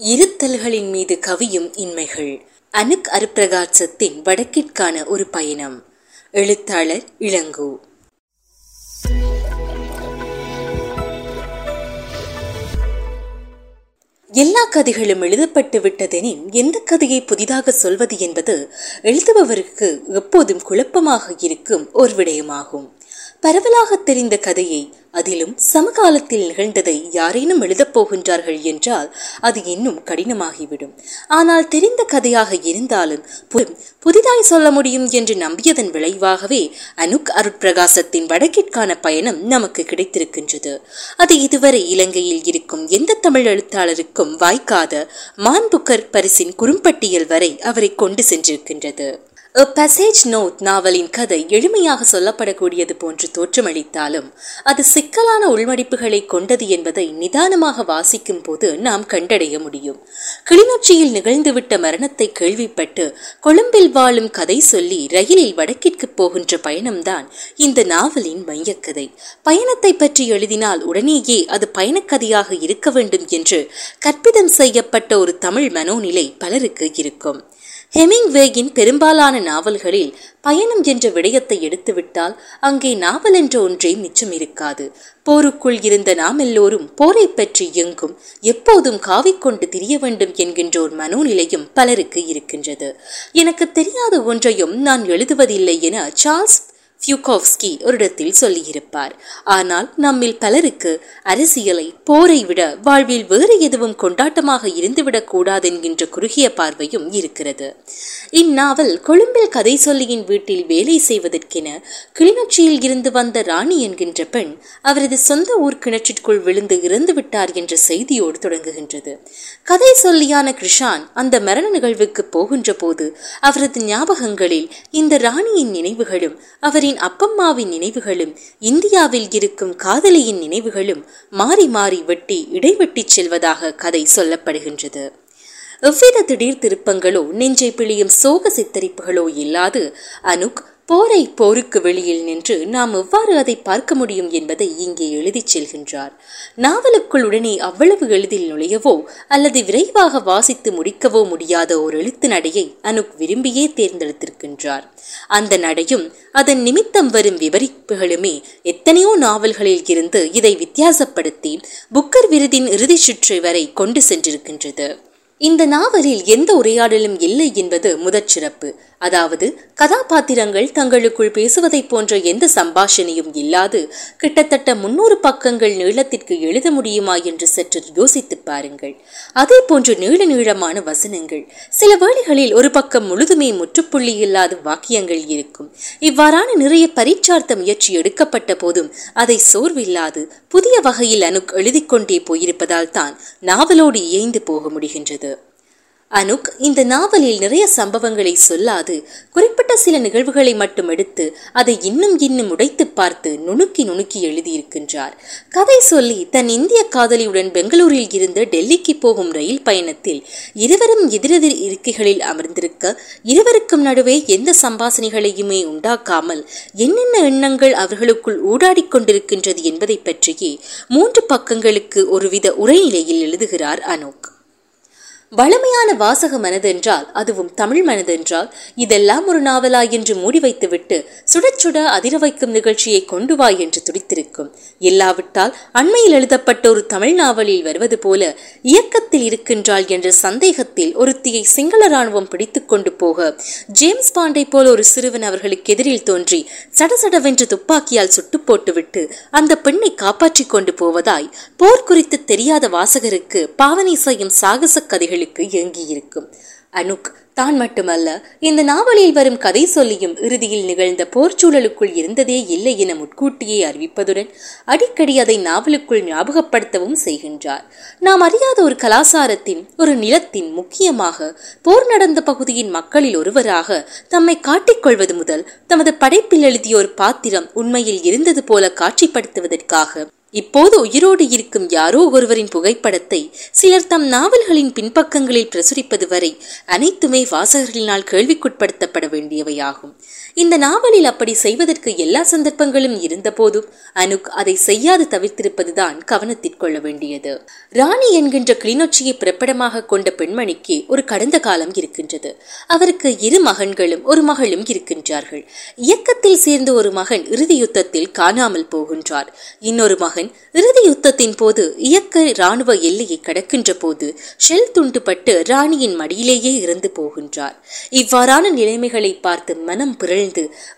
இருத்தல்களின் மீது கவியும் இன்மைகள். அனுக் அருப்பிரகாசத்தின் வடக்கிற்கான ஒரு பயணம். எழுத்தாளர் இளங்கோ. எல்லா கதைகளும் எழுதப்பட்டு விட்டதெனின் எந்த கதையை புதிதாக சொல்வது என்பது எழுதுபவருக்கு எப்போதும் குழப்பமாக இருக்கும் ஒரு விடயமாகும். பரவலாக தெரிந்த கதையை அதிலும் சமகாலத்தில் நிகழ்ந்ததை யாரேனும் எழுதப் போகின்றார்கள் என்றால் அது இன்னும் கடினமாகிவிடும். ஆனால் தெரிந்த கதையாக இருந்தாலும் புதிதாய் சொல்ல முடியும் என்று நம்பியதன் விளைவாகவே அனுக் அருட்பிரகாசத்தின் வடக்கிற்கான பயணம் நமக்கு கிடைத்திருக்கின்றது. அது இதுவரை இலங்கையில் இருக்கும் எந்த தமிழ் எழுத்தாளருக்கும் வாய்க்காத மான்புக்கர் பரிசின் குறும்பட்டியல் வரை அவரை கொண்டு சென்றிருக்கின்றது. அ Passage Note நாவலின் கதை எளிமையாக சொல்லப்படக்கூடியது போன்று தோற்றமளித்தாலும் அது சிக்கலான உள்மடிப்புகளை கொண்டது என்பதை நிதானமாக வாசிக்கும் போது நாம் கண்டடைய முடியும். கிளிநொச்சியில் நிகழ்ந்துவிட்ட மரணத்தை கேள்விப்பட்டு கொழும்பில் வாழும் கதை சொல்லி ரயிலில் வடக்கிற்கு போகின்ற பயணம்தான் இந்த நாவலின் மையக்கதை. பயணத்தை பற்றி எழுதினால் உடனேயே அது பயணக்கதையாக இருக்க வேண்டும் என்று கற்பிதம் செய்யப்பட்ட ஒரு தமிழ் மனோநிலை பலருக்கு இருக்கும். ஹெமிங்வேயின் பெரும்பாலான நாவல்களில் பயணம் என்ற விடயத்தை எடுத்துவிட்டால் அங்கே நாவல் என்ற ஒன்றே மிச்சம் இருக்காது. போருக்குள் இருந்த நாம் எல்லோரும் போரை பற்றி எங்கும் எப்போதும் காவிக்கொண்டு திரிய வேண்டும் என்கின்ற ஒரு மனோநிலையும் பலருக்கு இருக்கின்றது. எனக்கு தெரியாத ஒன்றையும் நான் எழுதுவதில்லை என சார்ல்ஸ் ஃபியூகோவ்ஸ்கி ஒரு இடத்தில் சொல்லியிருப்பார். ஆனால் நம்மில் பலருக்கு அரசியலை போரை விட வாழ்வில் வேறு எதுவும் கொண்டாட்டமாக இருந்துவிடக் கூடாது என்கின்ற குறுகிய பார்வையும் இருக்கிறது. இந்நாவல் கொழும்பில் கதை சொல்லியின் வீட்டில் வேலை செய்வதற்கென கிளிநொச்சியில் இருந்து வந்த ராணி என்கின்ற பெண் அவரது சொந்த ஊர் கிணற்றிற்குள் விழுந்து இறந்து விட்டார் என்ற செய்தியோடு தொடங்குகின்றது. கதை சொல்லியான கிருஷான் அந்த மரண நிகழ்வுக்கு போகின்ற போது அவரது ஞாபகங்களில் இந்த ராணியின் நினைவுகளும் அவரின் அப்பம்மாவின் நினைவுகளும் இந்தியாவில் இருக்கும் காதலியின் நினைவுகளும் மாறி மாறி வெட்டி இடைவெட்டி செல்வதாக கதை சொல்லப்படுகின்றது. எவ்வித திடீர் திருப்பங்களோ நெஞ்சை பிழியும் சோக சித்தரிப்புகளோ இல்லாது அனுக் போரை போருக்கு வெளியில் நின்று நாம் எவ்வாறு அதை பார்க்க முடியும் என்பதை இங்கே எழுதிச் செல்கின்றார். நாவலுக்குள் உடனே அவ்வளவு எளிதில் நுழையவோ அல்லது விரைவாக வாசித்து முடிக்கவோ முடியாத ஒரு எழுத்து நடையை அனுக் விரும்பியே தேர்ந்தெடுத்திருக்கின்றார். அந்த நடையும் அதன் நிமித்தம் வரும் விவரிப்புகளுமே எத்தனையோ நாவல்களில் இருந்து இதை வித்தியாசப்படுத்தி புக்கர் விருதின் இறுதி சுற்று வரை கொண்டு சென்றிருக்கின்றது. இந்த நாவலில் எந்த உரையாடலும் இல்லை என்பது முதற் சிறப்பு. அதாவது கதாபாத்திரங்கள் தங்களுக்குள் பேசுவதைப் போன்ற எந்த சம்பாஷணையும் இல்லாது கிட்டத்தட்ட முன்னூறு பக்கங்கள் நீளத்திற்கு எழுத முடியுமா என்று சற்று யோசித்து பாருங்கள். அதே போன்று நீள நீளமான வசனங்கள். சில வேளைகளில் ஒரு பக்கம் முழுதுமே முற்றுப்புள்ளி இல்லாத வாக்கியங்கள் இருக்கும். இவ்வாறான நிறைய பரீட்சார்த்த முயற்சி எடுக்கப்பட்ட போதும் அதை சோர்வில்லாது புதிய வகையில் அனுக் எழுதிக்கொண்டே போயிருப்பதால் தான் நாவலோடு இயைந்து போக முடிகின்றது. அனுக் இந்த நாவலில் நிறைய சம்பவங்களை சொல்லாது. குறிப்பிட்ட சில நிகழ்வுகளை மட்டும் எடுத்து அதை இன்னும் இன்னும் உடைத்து பார்த்து நுணுக்கி நுணுக்கி எழுதியிருக்கின்றார். கதை சொல்லி தன் இந்திய காதலியுடன் பெங்களூரில் இருந்து டெல்லிக்கு போகும் ரயில் பயணத்தில் இருவரும் எதிரெதிர் இருக்கைகளில் அமர்ந்திருக்க இருவருக்கும் நடுவே எந்த சம்பாசனைகளையுமே உண்டாக்காமல் என்னென்ன எண்ணங்கள் அவர்களுக்குள் ஊடாடி கொண்டிருக்கின்றது என்பதை பற்றியே மூன்று பக்கங்களுக்கு ஒருவித உரைநிலையில் எழுதுகிறார் அனுக். வளமையான வாசக மனதென்றால் அதுவும் தமிழ் மனதென்றால் இதெல்லாம் ஒரு நாவலா என்று மூடி வைத்துவிட்டு சுட சுட அதிர வைக்கும் நிகழ்ச்சியை கொண்டு வா என்று துடித்திருக்கும் இல்லாவிட்டால் அண்மையில் எழுதப்பட்ட ஒரு தமிழ் நாவலில் வருவது போல இயக்கத்தில் இருக்கின்றாள் என்ற சந்தேகத்தில் ஒருத்தியை சிங்கள ராணுவம் பிடித்துக் கொண்டு போக ஜேம்ஸ் பாண்டை போல ஒரு சிறுவன் அவர்களுக்கு எதிரில் தோன்றி சடசடவென்று துப்பாக்கியால் சுட்டு போட்டுவிட்டு அந்த பெண்ணை காப்பாற்றிக் கொண்டு போவதாய் போர் குறித்து தெரியாத வாசகருக்கு பாவனை செய்யும் சாகச கதைகளுக்கு இயங்கியிருக்கும் அனுக் தான் மட்டுமல்ல இந்த நாவலில் வரும் கதை சொல்லியும் இறுதியில் நிகழ்ந்த போர்ச்சூழலுக்குள் இருந்ததே இல்லை என முட்கூட்டியே அறிவிப்பதுடன் அடிக்கடி அதை நாவலுக்குள் ஞாபகப்படுத்தவும் செய்கின்றார். நாம் அறியாத ஒரு கலாசாரத்தின் ஒரு நிலத்தின் முக்கியமாக போர் நடந்த பகுதியின் மக்களில் ஒருவராக தம்மை காட்டிக்கொள்வது முதல் தமது படைப்பில் எழுதிய ஒரு பாத்திரம் உண்மையில் இருந்தது போல காட்சிப்படுத்துவதற்காக இப்போது உயிரோடு இருக்கும் யாரோ ஒருவரின் புகைப்படத்தை சிலர் தம் நாவல்களின் பின்பக்கங்களில் பிரசுரிப்பது வரை அனைத்துமே வாசகர்களினால் கேள்விக்குட்படுத்தப்பட வேண்டியவையாகும். இந்த நாவலில் அப்படி செய்வதற்கு எல்லா சந்தர்ப்பங்களும் இருந்த போதும் அனுக் அதை செய்யாது தவிர்த்திருப்பதுதான் கவனத்திற்கொள்ள வேண்டியது. ராணி என்கின்ற கிளிநொச்சியை பிறப்பிடமாக கொண்ட பெண்மணிக்கு ஒரு கடந்த காலம் இருக்கின்றது. அவருக்கு இரு மகன்களும் ஒரு மகளும் இருக்கின்றார்கள். இயக்கத்தில் சேர்ந்த ஒரு மகன் இறுதி யுத்தத்தில் காணாமல் போகின்றார். இன்னொரு மகன் இறுதி யுத்தத்தின் போது இயக்க ராணுவ எல்லையை கடக்கின்ற போது ஷெல் துண்டுபட்டு ராணியின் மடியிலேயே இறந்து போகின்றார். இவ்வாறான நிலைமைகளை பார்த்து மனம் பிறழ்ந்து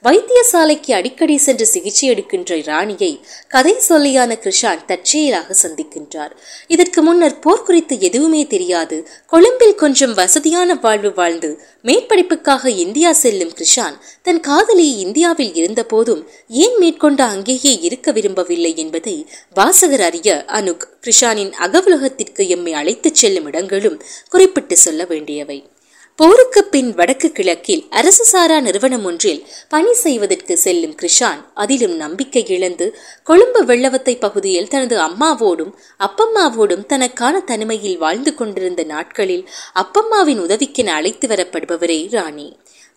வைத்தியசாலைக்கு அடிக்கடி சென்று சிகிச்சை எடுக்கின்ற ராணியை கதை சொல்லியான கிருஷான் தற்செயலாக சந்திக்கின்றார். இதற்கு முன்னர் போர் குறித்து எதுவுமே தெரியாது. கொழும்பில் கொஞ்சம் வசதியான வாழ்வு வாழ்ந்து மேற்படிப்புக்காக இந்தியா செல்லும் கிருஷான் தன் காதலி இந்தியாவில் இருந்த போதும் ஏன் மேற்கொண்ட அங்கேயே இருக்க விரும்பவில்லை என்பதை வாசகர் அறிய அனுக் கிருஷானின் அகவுலகத்திற்கு எம்மை அழைத்துச் செல்லும் இடங்களும் குறிப்பிட்டு சொல்ல வேண்டியவை. போருக்கு பின் வடக்கு கிழக்கில் அரசு சாரா நிறுவனம் ஒன்றில் பணி செய்வதற்கு செல்லும் கிருஷான். அதிலும் நம்பிக்கை இழந்து கொழும்பு வெள்ளவத்தை பகுதியில் தனது அம்மாவோடும் அப்பம்மாவோடும் தனக்கான தனிமையில் வாழ்ந்து கொண்டிருந்த நாட்களில் அப்பம்மாவின் உதவிக்கென அழைத்து வரப்படுபவரே ராணி.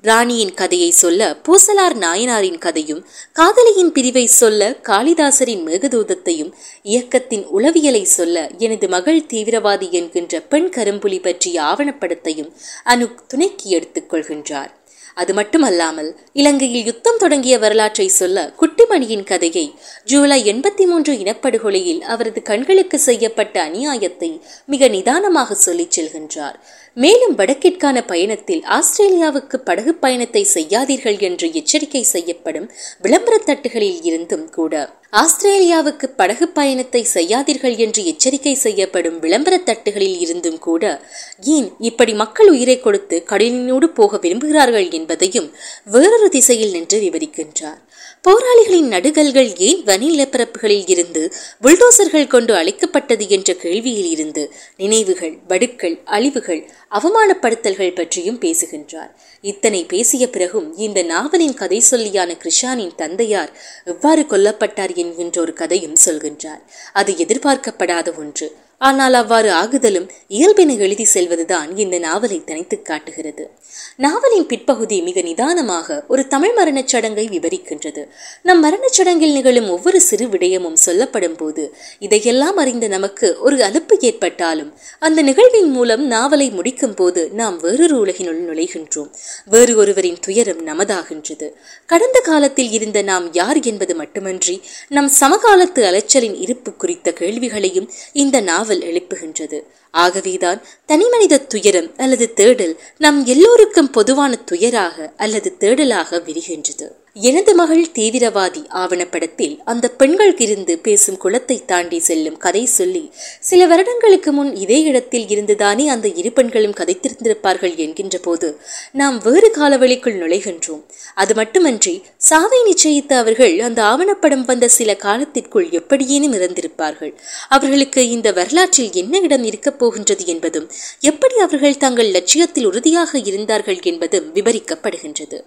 ராணியின் கதையை சொல்ல பூசலார் நாயனாரின் கதையும் காதலியின் பிரிவை சொல்ல காளிதாசரின் மேகதூதத்தையும் இயக்கத்தின் உளவியலை சொல்ல எனது மகள் தீவிரவாதி என்கின்ற பெண் கரும்புலி பற்றிய ஆவணப்படத்தையும் அனு துணைக்கு எடுத்துக் கொள்கின்றார். அது மட்டுமல்லாமல் இலங்கையில் யுத்தம் தொடங்கிய வரலாற்றை சொல்ல குட்டிமணியின் கதையை ஜூலை எண்பத்தி மூன்று இனப்படுகொலையில் அவரது கண்களுக்கு செய்யப்பட்ட அநியாயத்தை மிக நிதானமாக சொல்லிச் செல்கின்றார். மேலும் வடக்கிற்கான பயணத்தில் ஆஸ்திரேலியாவுக்கு படகு பயணத்தை செய்யாதீர்கள் என்று எச்சரிக்கை செய்யப்படும் விளம்பர தட்டுகளில் இருந்தும் கூட ஆஸ்திரேலியாவுக்கு படகு பயணத்தை செய்யாதீர்கள் என்று எச்சரிக்கை செய்யப்படும் விளம்பர தட்டுகளில் இருந்தும் கூட ஏன் இப்படி மக்கள் உயிரை கொடுத்து கடலினோடு போக விரும்புகிறார்கள் என்பதையும் வேறொரு திசையில் நின்று விவரிக்கின்றார். போராளிகளின் நடுகல்கள் ஏன் வனி நிலப்பரப்புகளில் இருந்து புல்டோசர்கள் கொண்டு அழைக்கப்பட்டது என்ற கேள்வியில் இருந்து நினைவுகள் வடுக்கள் அழிவுகள் அவமானப்படுத்தல்கள் பற்றியும் பேசுகின்றார். இத்தனை பேசிய பிறகும் இந்த நாவலின் கதை சொல்லியான கிருஷானின் தந்தையார் எவ்வாறு கொல்லப்பட்டார் என்கின்ற ஒரு கதையும் சொல்கின்றார். அது எதிர்பார்க்கப்படாத ஒன்று. ஆனால் அவ்வாறு ஆகுதலும் இயல்பென எழுதி செல்வதுதான் இந்த நாவலை தனித்து காட்டுகிறது. நாவலின் பிற்பகுதி மிக நிதானமாக ஒரு தமிழ் மரணச் சடங்கை விவரிக்கின்றது. நம் மரணச் சடங்கில் நிகழும் ஒவ்வொரு சிறு விடயமும் சொல்லப்படும் போது இதையெல்லாம் அறிந்த நமக்கு ஒரு அலுப்பு ஏற்பட்டாலும் அந்த நிகழ்வின் மூலம் நாவலை முடிக்கும் போது நாம் வேறொரு உலகினுள் நுழைகின்றோம். வேறு ஒருவரின் துயரம் நமதாகின்றது. கடந்த காலத்தில் இருந்த நாம் யார் என்பது மட்டுமன்றி நம் சமகாலத்து அலைச்சலின் இருப்பு குறித்த கேள்விகளையும் இந்த நாவல் எழுப்புகின்றது. ஆகவேதான் தனிமனித துயரம் அல்லது தேடல் நம் எல்லோருக்கும் பொதுவான துயராக அல்லது தேடலாக விரிகின்றது. எனது மகள் தீவிரவாதி ஆவணப்படத்தில் அந்த பெண்கள் இருந்து பேசும் குளத்தை தாண்டி செல்லும் கதை சொல்லி சில வருடங்களுக்கு முன் இதே இடத்தில் இருந்துதானே அந்த இரு பெண்களும் கதைத்திருந்திருப்பார்கள் என்கின்ற போது நாம் வேறு காலவெளிக்குள் நுழைகின்றோம். அது மட்டுமன்றி சாவை நிச்சயித்த அவர்கள் அந்த ஆவணப்படம் வந்த சில காலத்திற்குள் எப்படியேனும் இறந்திருப்பார்கள். அவர்களுக்கு இந்த வரலாற்றில் என்ன இடம் இருக்கப் போகின்றது என்பதும் எப்படி அவர்கள் தங்கள் லட்சியத்தில் உறுதியாக இருந்தார்கள் என்பதும் விவரிக்கப்படுகின்றது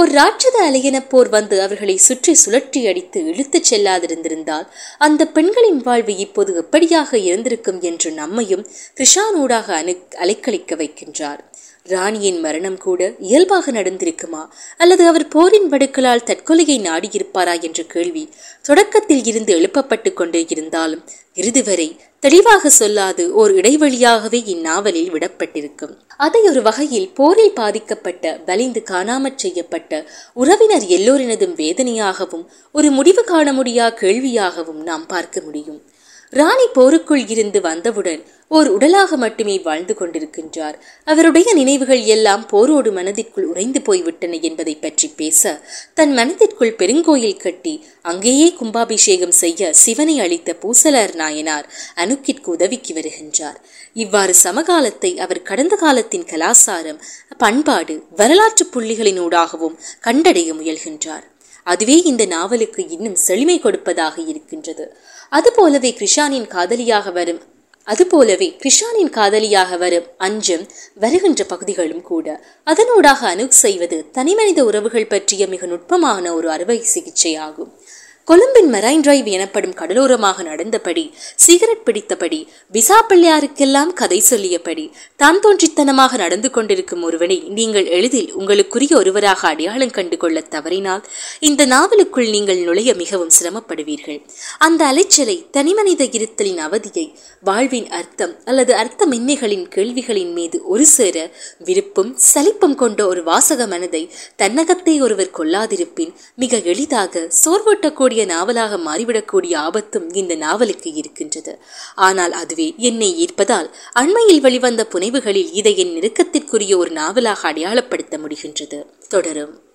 ஒரு ராட்சத அலையென போர் வந்து அவர்களை சுற்றி சுழற்றி அடித்து இழுத்துச் செல்லாதிருந்திருந்தால் அந்த பெண்களின் வாழ்வு இப்போது எப்படியாக இருந்திருக்கும் என்று நம்மையும் கிருஷானூடாக அணு அலைக்கழிக்க வைக்கின்றார். ராணியின் மரணம் கூட இயல்பாக நடந்திருக்குமா? அல்லது அவர் போரின் வடுக்களால் தற்கொலையை நாடியிருப்பாரா என்ற கேள்வி தொடக்கத்தில் இருந்து எழுப்பப்பட்டு கொண்டே இருந்தாலும் இறுதி வரை தெளிவாக சொல்லாது ஓர் இடைவெளியாகவே இந்நாவலில் விடப்பட்டிருக்கும். அதை ஒரு வகையில் போரில் பாதிக்கப்பட்ட வலிந்து காணாமற் செய்யப்பட்ட உறவினர் எல்லோரினதும் வேதனையாகவும் ஒரு முடிவு காண முடியா கேள்வியாகவும் நாம் பார்க்க முடியும். ராணி போருக்குள் இருந்து வந்தவுடன் ஓர் உடலாக மட்டுமே வாழ்ந்து கொண்டிருக்கின்றார். அவருடைய நினைவுகள் எல்லாம் போரோடு மனதிற்குள் உறைந்து போய்விட்டன என்பதை பற்றி பேச தன் மனதிற்குள் பெருங்கோயில் கட்டி அங்கேயே கும்பாபிஷேகம் செய்ய சிவனை அளித்த பூசலர் நாயனார் அணுக்கிற்கு உதவிக்கு வருகின்றார். இவ்வாறு சமகாலத்தை அவர் கடந்த காலத்தின் கலாசாரம் பண்பாடு வரலாற்று புள்ளிகளினூடாகவும் கண்டடைய முயல்கின்றார். அதுவே இந்த நாவலுக்கு இன்னும் செழுமை கொடுப்பதாக இருக்கின்றது. அதுபோலவே கிருஷானின் காதலியாக வரும் அதுபோலவே கிருஷானின் காதலியாக வரும் அஞ்சும் வருகின்ற பகுதிகளும் கூட. அதனூடாக அணுக் செய்வது தனிமனித உறவுகள் பற்றிய மிக நுட்பமான ஒரு அறுவை சிகிச்சையாகும். கொழும்பின் மெரைன் டிரைவ் எனப்படும் கடலோரமாக நடந்தபடி சிகரெட் பிடித்தபடி விசா பிள்ளையாருக்கெல்லாம் கதை சொல்லியபடி தான் தோன்றித்தனமாக நடந்து கொண்டிருக்கும் ஒருவனை நீங்கள் எளிதில் உங்களுக்குரிய ஒருவராக அடையாளம் கண்டு கொள்ள தவறினால் இந்த நாவலுக்குள் நீங்கள் நுழைய மிகவும் சிரமப்படுவீர்கள். அந்த அலைச்சலை தனிமனித இருத்தலின் அவதியை வாழ்வின் அர்த்தம் அல்லது அர்த்தமின்மைகளின் கேள்விகளின் மீது ஒரு சேர விருப்பும் சலிப்பும் கொண்ட ஒரு வாசக மனதை தன்னகத்தை ஒருவர் கொள்ளாதிருப்பின் மிக எளிதாக சோர்வூட்டக்கூடிய நாவலாக மாறிவிடக்கூடிய ஆபத்தும் இந்த நாவலுக்கு இருக்கின்றது. ஆனால் அதுவே என்னை ஈர்ப்பதால் அண்மையில் வெளிவந்த புனைவுகளில் இதை என் நெருக்கத்திற்குரிய ஒரு நாவலாக அடையாளப்படுத்த முடிகின்றது. தொடரும்.